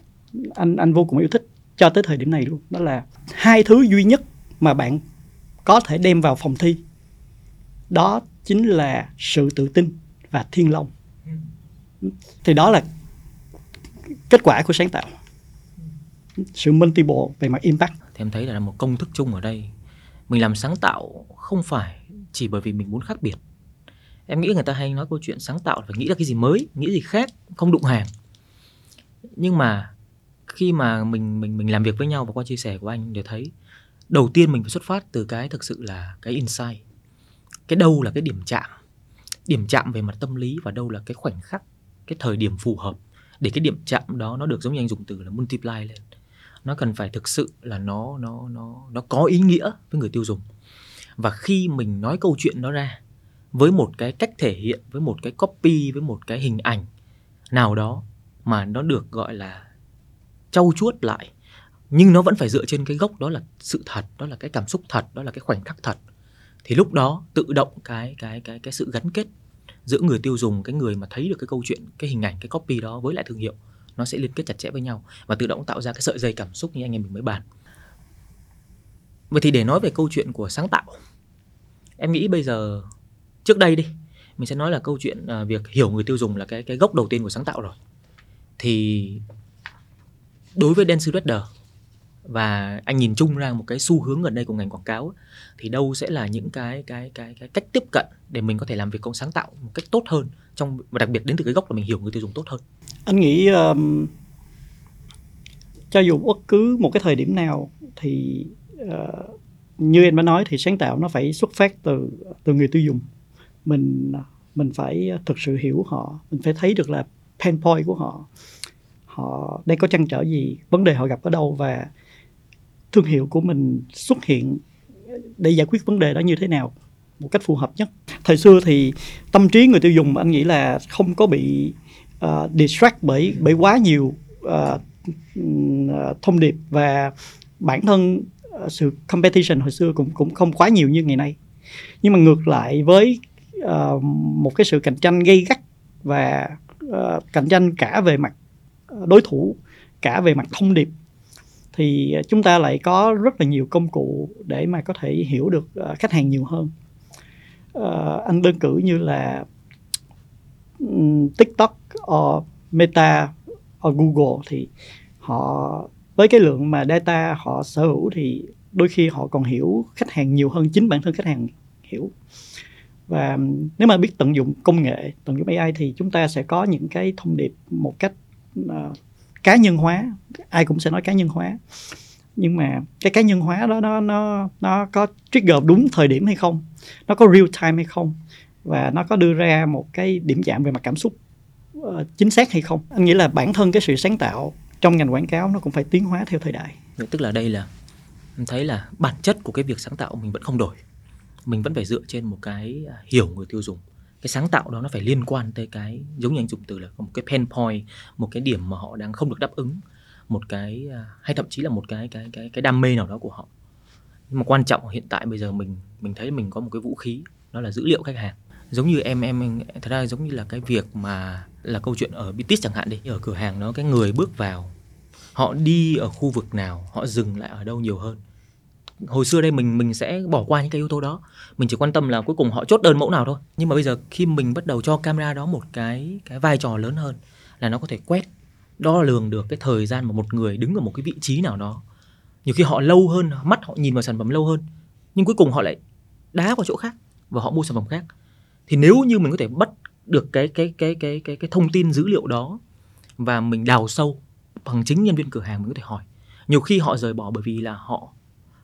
anh anh vô cùng yêu thích cho tới thời điểm này luôn đó là hai thứ duy nhất mà bạn có thể đem vào phòng thi. Đó chính là sự tự tin và thiên long. Thì đó là kết quả của sáng tạo. Sự multiple về mặt impact. Thì em thấy là một công thức chung ở đây. Mình làm sáng tạo không phải chỉ bởi vì mình muốn khác biệt. Em nghĩ người ta hay nói câu chuyện sáng tạo phải nghĩ ra cái gì mới, nghĩ gì khác, không đụng hàng. Nhưng mà khi mà mình mình mình làm việc với nhau và qua chia sẻ của anh để thấy đầu tiên mình phải xuất phát từ cái thực sự là cái insight. Cái đâu là cái điểm chạm? Điểm chạm về mặt tâm lý và đâu là cái khoảnh khắc, cái thời điểm phù hợp để cái điểm chạm đó nó được giống như anh dùng từ là multiply lên. Nó cần phải thực sự là nó nó nó nó có ý nghĩa với người tiêu dùng. Và khi mình nói câu chuyện nó ra với một cái cách thể hiện, với một cái copy, với một cái hình ảnh nào đó mà nó được gọi là trau chuốt lại nhưng nó vẫn phải dựa trên cái gốc đó là sự thật đó là cái cảm xúc thật đó là cái khoảnh khắc thật. Thì lúc đó tự động cái cái cái cái sự gắn kết giữa người tiêu dùng cái người mà thấy được cái câu chuyện cái hình ảnh cái copy đó với lại thương hiệu nó sẽ liên kết chặt chẽ với nhau và tự động tạo ra cái sợi dây cảm xúc như anh em mình mới bàn. Vậy thì để nói về câu chuyện của sáng tạo em nghĩ bây giờ trước đây đi mình sẽ nói là câu chuyện à, việc hiểu người tiêu dùng là cái cái gốc đầu tiên của sáng tạo rồi. Thì đối với Dan Redder và anh nhìn chung ra một cái xu hướng gần đây của ngành quảng cáo thì đâu sẽ là những cái cái cái cái cách tiếp cận để mình có thể làm việc công sáng tạo một cách tốt hơn trong và đặc biệt đến từ cái gốc là mình hiểu người tiêu dùng tốt hơn. Anh nghĩ um, cho dù bất cứ một cái thời điểm nào thì uh, như em đã nói thì sáng tạo nó phải xuất phát từ từ người tiêu dùng. Mình mình phải thực sự hiểu họ mình phải thấy được là pain point của họ. Họ đang có trăn trở gì vấn đề họ gặp ở đâu và thương hiệu của mình xuất hiện để giải quyết vấn đề đó như thế nào một cách phù hợp nhất. Thời xưa thì tâm trí người tiêu dùng anh nghĩ là không có bị uh, distract bởi bởi quá nhiều uh, thông điệp và bản thân uh, sự competition hồi xưa cũng cũng không quá nhiều như ngày nay. Nhưng mà ngược lại với uh, một cái sự cạnh tranh gây gắt và uh, cạnh tranh cả về mặt đối thủ cả về mặt thông điệp thì chúng ta lại có rất là nhiều công cụ để mà có thể hiểu được à, khách hàng nhiều hơn. Uh, anh đơn cử như là um, TikTok or Meta or Google thì họ với cái lượng mà data họ sở hữu thì đôi khi họ còn hiểu khách hàng nhiều hơn chính bản thân khách hàng hiểu. Và nếu mà biết tận dụng công nghệ tận dụng AI thì chúng ta sẽ có những cái thông điệp một cách uh, cá nhân hóa ai cũng sẽ nói cá nhân hóa. Nhưng mà cái cá nhân hóa đó nó nó nó có trigger đúng thời điểm hay không? Nó có real time hay không? Và nó có đưa ra một cái điểm chạm về mặt cảm xúc uh, chính xác hay không? Anh nghĩ là bản thân cái sự sáng tạo trong ngành quảng cáo nó cũng phải tiến hóa theo thời đại. Dạ, tức là đây là em thấy là bản chất của cái việc sáng tạo mình vẫn không đổi. Mình vẫn phải dựa trên một cái à, hiểu người tiêu dùng cái sáng tạo đó nó phải liên quan tới cái giống như anh dùng từ là một cái pain point, một cái điểm mà họ đang không được đáp ứng, một cái à, hay thậm chí là một cái cái cái cái đam mê nào đó của họ. Nhưng mà quan trọng hiện tại bây giờ mình mình thấy mình có một cái vũ khí, đó là dữ liệu khách hàng. Giống như em em thật ra giống như là cái việc mà, là câu chuyện ở Bitis chẳng hạn đi, ở cửa hàng nó cái người bước vào, họ đi ở khu vực nào, họ dừng lại ở đâu nhiều hơn? Hồi xưa đây mình mình sẽ bỏ qua những cái yếu tố đó. Mình chỉ quan tâm là cuối cùng họ chốt đơn mẫu nào thôi. Nhưng mà bây giờ khi mình bắt đầu cho camera đó một cái cái vai trò lớn hơn là nó có thể quét, đo lường được cái thời gian mà một người đứng ở một cái vị trí nào đó. Nhiều khi họ lâu hơn, mắt họ nhìn vào sản phẩm lâu hơn, nhưng cuối cùng họ lại đá vào chỗ khác và họ mua sản phẩm khác. Thì nếu như mình có thể bắt được cái cái cái cái cái cái thông tin dữ liệu đó và mình đào sâu bằng chính nhân viên cửa hàng mình có thể hỏi. Nhiều khi họ rời bỏ bởi vì là họ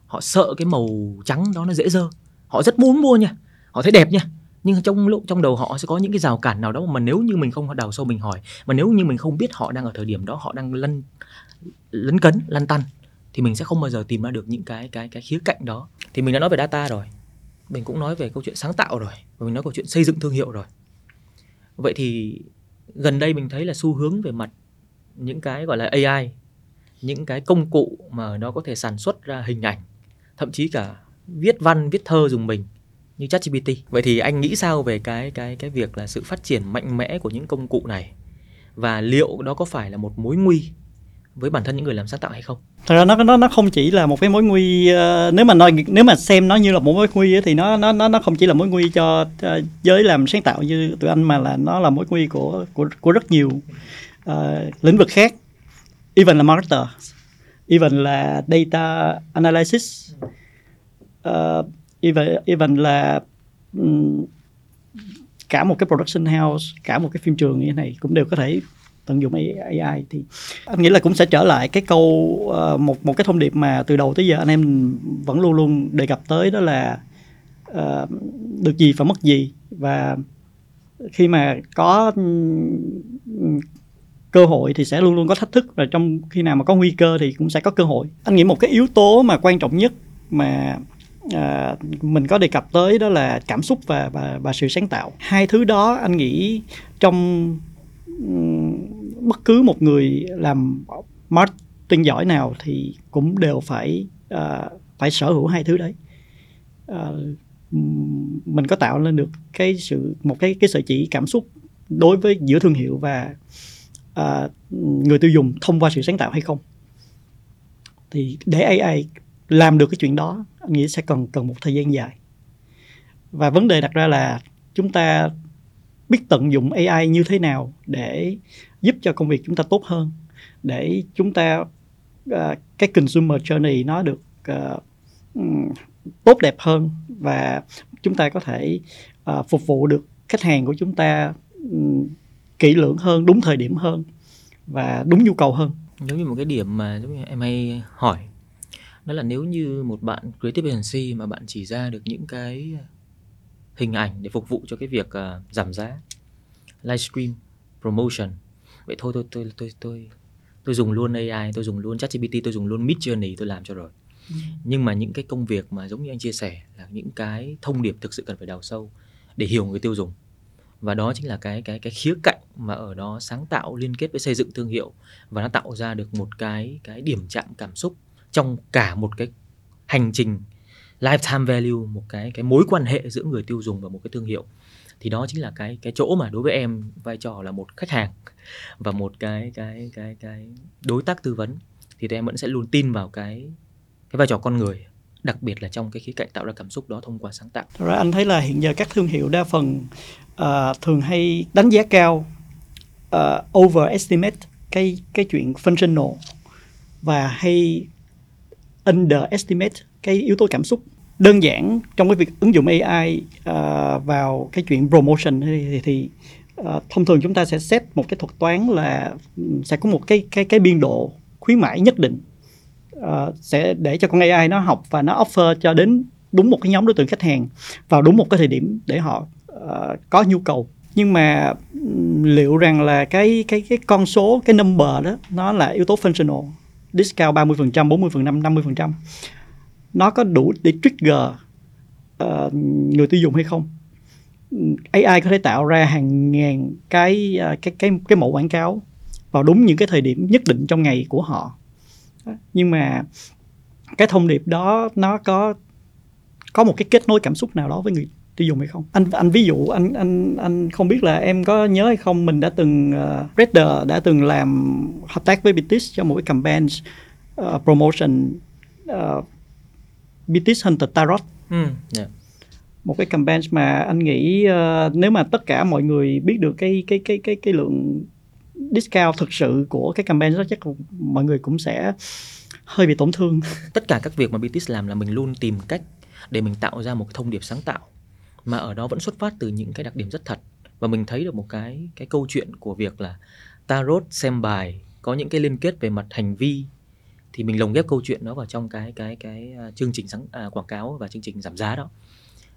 họ sợ cái màu trắng đó nó dễ dơ. Họ rất muốn mua nha. Họ thấy đẹp nha. Nhưng trong lúc, trong đầu họ sẽ có những cái rào cản nào đó mà nếu như mình không đào sâu mình hỏi, mà nếu như mình không biết họ đang ở thời điểm đó, họ đang lân, lấn cấn, lăn tăn, thì mình sẽ không bao giờ tìm ra được những cái cái cái khía cạnh đó. Thì mình đã nói về data rồi. Mình cũng nói về câu chuyện sáng tạo rồi. Và mình nói câu chuyện xây dựng thương hiệu rồi. Vậy thì gần đây mình thấy là xu hướng về mặt những cái gọi là AI những cái công cụ mà nó có thể sản xuất ra hình ảnh thậm chí cả viết văn viết thơ dùng mình như ChatGPT. Vậy thì anh nghĩ sao về cái cái cái việc là sự phát triển mạnh mẽ của những công cụ này và liệu đó có phải là một mối nguy với bản thân những người làm sáng tạo hay không? Thật ra nó nó nó không chỉ là một cái mối nguy uh, nếu mà nói nếu mà xem nó như là một mối nguy thì nó nó nó nó không chỉ là mối nguy cho uh, giới làm sáng tạo như tụi anh mà là nó là mối nguy của của của rất nhiều uh, lĩnh vực khác. Even là marketer, even là data analysis. Uh, even even là um, cả một cái production house cả một cái phim trường như thế này cũng đều có thể tận dụng AI thì anh nghĩ là cũng sẽ trở lại cái câu uh, một một cái thông điệp mà từ đầu tới giờ anh em vẫn luôn luôn đề cập tới đó là uh, được gì và mất gì. Và khi mà có cơ hội thì sẽ luôn luôn có thách thức và trong khi nào mà có nguy cơ thì cũng sẽ có cơ hội. Anh nghĩ một cái yếu tố mà quan trọng nhất mà à, mình có đề cập tới đó là cảm xúc và và và sự sáng tạo. Hai thứ đó anh nghĩ trong bất cứ một người làm marketing giỏi nào thì cũng đều phải à, phải sở hữu hai thứ đấy. À, mình có tạo lên được cái sự một cái cái sợi chỉ cảm xúc đối với giữa thương hiệu và à, người tiêu dùng thông qua sự sáng tạo hay không. Thì để AI làm được cái chuyện đó anh nghĩ sẽ cần cần một thời gian dài. Và vấn đề đặt ra là chúng ta biết tận dụng AI như thế nào để giúp cho công việc chúng ta tốt hơn để chúng ta uh, cái consumer journey nó được uh, tốt đẹp hơn và chúng ta có thể uh, phục vụ được khách hàng của chúng ta um, kỹ lưỡng hơn đúng thời điểm hơn và đúng nhu cầu hơn. Giống như một cái điểm mà giống như em hay hỏi đó là nếu như một bạn creative agency mà bạn chỉ ra được những cái hình ảnh để phục vụ cho cái việc uh, giảm giá livestream promotion vậy thôi tôi tôi tôi tôi tôi dùng luôn AI tôi dùng luôn ChatGPT tôi dùng luôn Midjourney tôi làm cho rồi. Ừ. nhưng mà những cái công việc mà giống như anh chia sẻ là những cái thông điệp thực sự cần phải đào sâu để hiểu người tiêu dùng và đó chính là cái cái cái khía cạnh mà ở đó sáng tạo liên kết với xây dựng thương hiệu và nó tạo ra được một cái cái điểm chạm cảm xúc trong cả một cái hành trình, lifetime value, một cái cái mối quan hệ giữa người tiêu dùng và một cái thương hiệu. Thì đó chính là cái cái chỗ mà đối với em vai trò là một khách hàng và một cái cái cái cái đối tác tư vấn. Thì em vẫn sẽ luôn tin vào cái cái vai trò con người đặc biệt là trong cái khía cạnh tạo ra cảm xúc đó thông qua sáng tạo. Rồi anh thấy là hiện giờ các thương hiệu đa phần uh, thường hay đánh giá cao uh, overestimate cái cái chuyện functional và hay underestimate cái yếu tố cảm xúc đơn giản trong cái việc ứng dụng AI uh, ờ, vào cái chuyện promotion thì, thì uh, thông thường chúng ta sẽ set một cái thuật toán là sẽ có một cái cái cái biên độ khuyến mãi nhất định uh, sẽ để cho con AI nó học và nó offer cho đến đúng một cái nhóm đối tượng khách hàng vào đúng một cái thời điểm để họ uh, có nhu cầu. Nhưng mà liệu rằng là cái cái cái con số cái number đó nó là yếu tố functional discount 30%, 40%, 50% nó có đủ để trigger uh, người tiêu dùng hay không? AI có thể tạo ra hàng ngàn cái uh, cái cái cái mẫu quảng cáo vào đúng những cái thời điểm nhất định trong ngày của họ nhưng mà cái thông điệp đó nó có có một cái kết nối cảm xúc nào đó với người tiêu dùng hay không anh anh ví dụ anh anh anh không biết là em có nhớ hay không mình đã từng uh, Redder đã từng làm hợp tác với Bitis cho một cái campaign uh, promotion uh, Bitis Hunter Tarot ừ, yeah. Dạ. một cái campaign mà anh nghĩ uh, nếu mà tất cả mọi người biết được cái cái cái cái cái lượng discount thực sự của cái campaign đó chắc mọi người cũng sẽ hơi bị tổn thương. Tất cả các việc mà BTS làm là mình luôn tìm cách để mình tạo ra một thông điệp sáng tạo mà ở đó vẫn xuất phát từ những cái đặc điểm rất thật. Và mình thấy được một cái cái câu chuyện của việc là tarot xem bài có những cái liên kết về mặt hành vi thì mình lồng ghép câu chuyện đó vào trong cái cái cái à, chương trình sáng à, quảng cáo và chương trình giảm giá đó.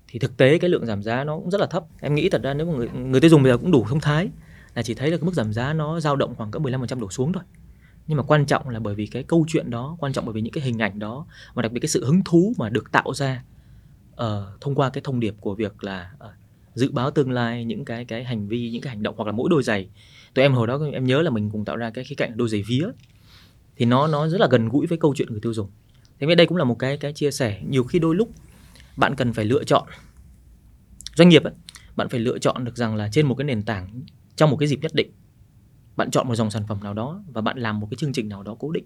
Thì thực tế cái lượng giảm giá nó cũng rất là thấp. Em nghĩ thật ra nếu mà người người tiêu dùng bây giờ cũng đủ thông thái là chỉ thấy là cái mức giảm giá nó dao động khoảng cỡ 15% đổ xuống thôi. Nhưng mà quan trọng là bởi vì cái câu chuyện đó quan trọng bởi vì những cái hình ảnh đó và đặc biệt cái sự hứng thú mà được tạo ra uh, thông qua cái thông điệp của việc là uh, dự báo tương lai những cái cái hành vi những cái hành động hoặc là mỗi đôi giày. Tụi em hồi đó em nhớ là mình cùng tạo ra cái khía cạnh đôi giày vía. Thì nó nó rất là gần gũi với câu chuyện người tiêu dùng. Thế nên đây cũng là một cái cái chia sẻ. Nhiều khi đôi lúc bạn cần phải lựa chọn. Doanh nghiệp ấy, bạn phải lựa chọn được rằng là trên một cái nền tảng trong một cái dịp nhất định bạn chọn một dòng sản phẩm nào đó và bạn làm một cái chương trình nào đó cố định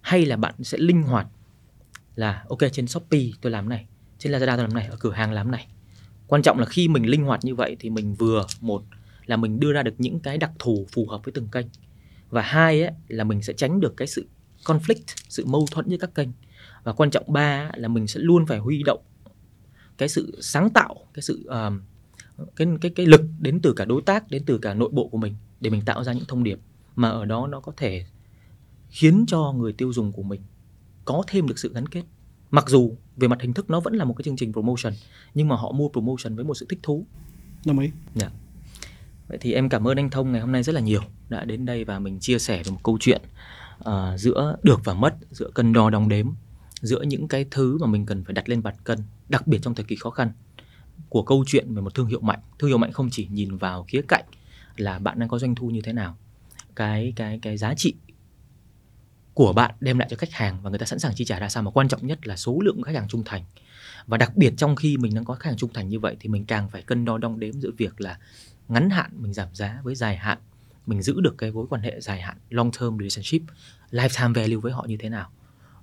hay là bạn sẽ linh hoạt là ok trên shopee tôi làm này trên lazada tôi làm này ở cửa hàng làm này. Quan trọng là khi mình linh hoạt như vậy thì mình vừa một là mình đưa ra được những cái đặc thù phù hợp với từng kênh và hai ấy, là mình sẽ tránh được cái sự conflict sự mâu thuẫn giữa các kênh và quan trọng ba là mình sẽ luôn phải huy động cái sự sáng tạo cái sự um, cái cái cái lực đến từ cả đối tác đến từ cả nội bộ của mình để mình tạo ra những thông điệp mà ở đó nó có thể khiến cho người tiêu dùng của mình có thêm được sự gắn kết mặc dù về mặt hình thức nó vẫn là một cái chương trình promotion nhưng mà họ mua promotion với một sự thích thú đồng ý yeah. Dạ. vậy thì em cảm ơn anh thông ngày hôm nay rất là nhiều đã đến đây và mình chia sẻ về một câu chuyện uh, giữa được và mất giữa cân đo đong đếm giữa những cái thứ mà mình cần phải đặt lên bàn cân đặc biệt trong thời kỳ khó khăn của câu chuyện về một thương hiệu mạnh. Thương hiệu mạnh không chỉ nhìn vào khía cạnh là bạn đang có doanh thu như thế nào, cái cái cái giá trị của bạn đem lại cho khách hàng và người ta sẵn sàng chi trả ra sao, mà quan trọng nhất là số lượng khách hàng trung thành. Và đặc biệt trong khi mình đang có khách hàng trung thành như vậy thì mình càng phải cân đo đong đếm giữa việc là ngắn hạn mình giảm giá với dài hạn, mình giữ được cái mối quan hệ dài hạn, long term relationship, lifetime value với họ như thế nào.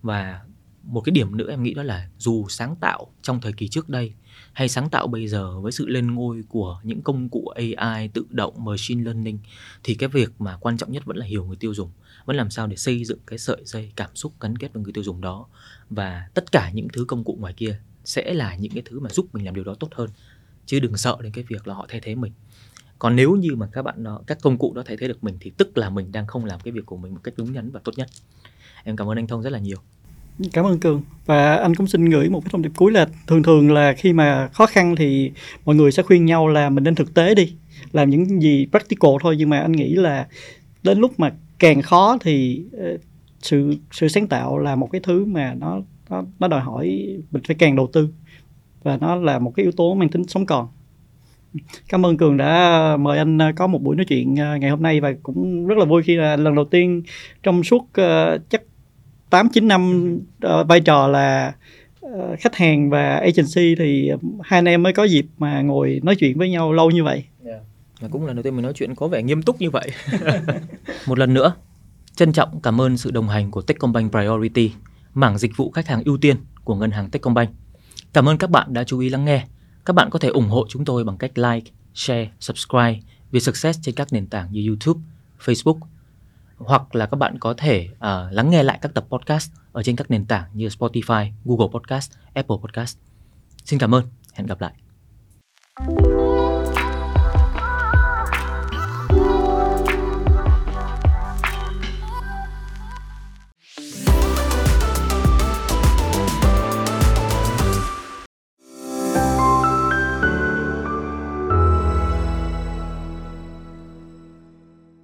Và một cái điểm nữa em nghĩ đó là dù sáng tạo trong thời kỳ trước đây hay sáng tạo bây giờ với sự lên ngôi của những công cụ AI tự động, machine learning thì cái việc mà quan trọng nhất vẫn là hiểu người tiêu dùng, vẫn làm sao để xây dựng cái sợi dây cảm xúc gắn kết với người tiêu dùng đó. Và tất cả những thứ công cụ ngoài kia sẽ là những cái thứ mà giúp mình làm điều đó tốt hơn. Chứ đừng sợ đến cái việc là họ thay thế mình. Còn nếu như mà các bạn đó, các công cụ đó thay thế được mình thì tức là mình đang không làm cái việc của mình một cách đúng đắn và tốt nhất. Em cảm ơn anh thông rất là nhiều. Cảm ơn Cường. Và anh cũng xin gửi một cái thông điệp cuối là thường thường là khi mà khó khăn thì mọi người sẽ khuyên nhau là mình nên thực tế đi làm những gì practical thôi. Nhưng mà anh nghĩ là đến lúc mà càng khó thì ờ, sự sự sáng tạo là một cái thứ mà nó nó nó đòi hỏi mình phải càng đầu tư. Và nó là một cái yếu tố mang tính sống còn. Cảm ơn cường đã mời anh ờ, có một buổi nói chuyện ờ, ngày hôm nay. Và cũng rất là vui khi là lần đầu tiên trong suốt uh, chắc 8 9 năm uh, vai trò là uh, khách hàng và agency thì hai anh em mới có dịp mà ngồi nói chuyện với nhau lâu như vậy. Yeah. Và cũng là đầu tiên mình nói chuyện có vẻ nghiêm túc như vậy. một lần nữa, trân trọng cảm ơn sự đồng hành của Techcombank Priority, mảng dịch vụ khách hàng ưu tiên của ngân hàng Techcombank. Cảm ơn các bạn đã chú ý lắng nghe. Các bạn có thể ủng hộ chúng tôi bằng cách like, share, subscribe vì Success trên các nền tảng như YouTube, Facebook hoặc là các bạn có thể uh, lắng nghe lại các tập podcast ở trên các nền tảng như Spotify, Google Podcast, Apple Podcast. Xin cảm ơn, hẹn gặp lại.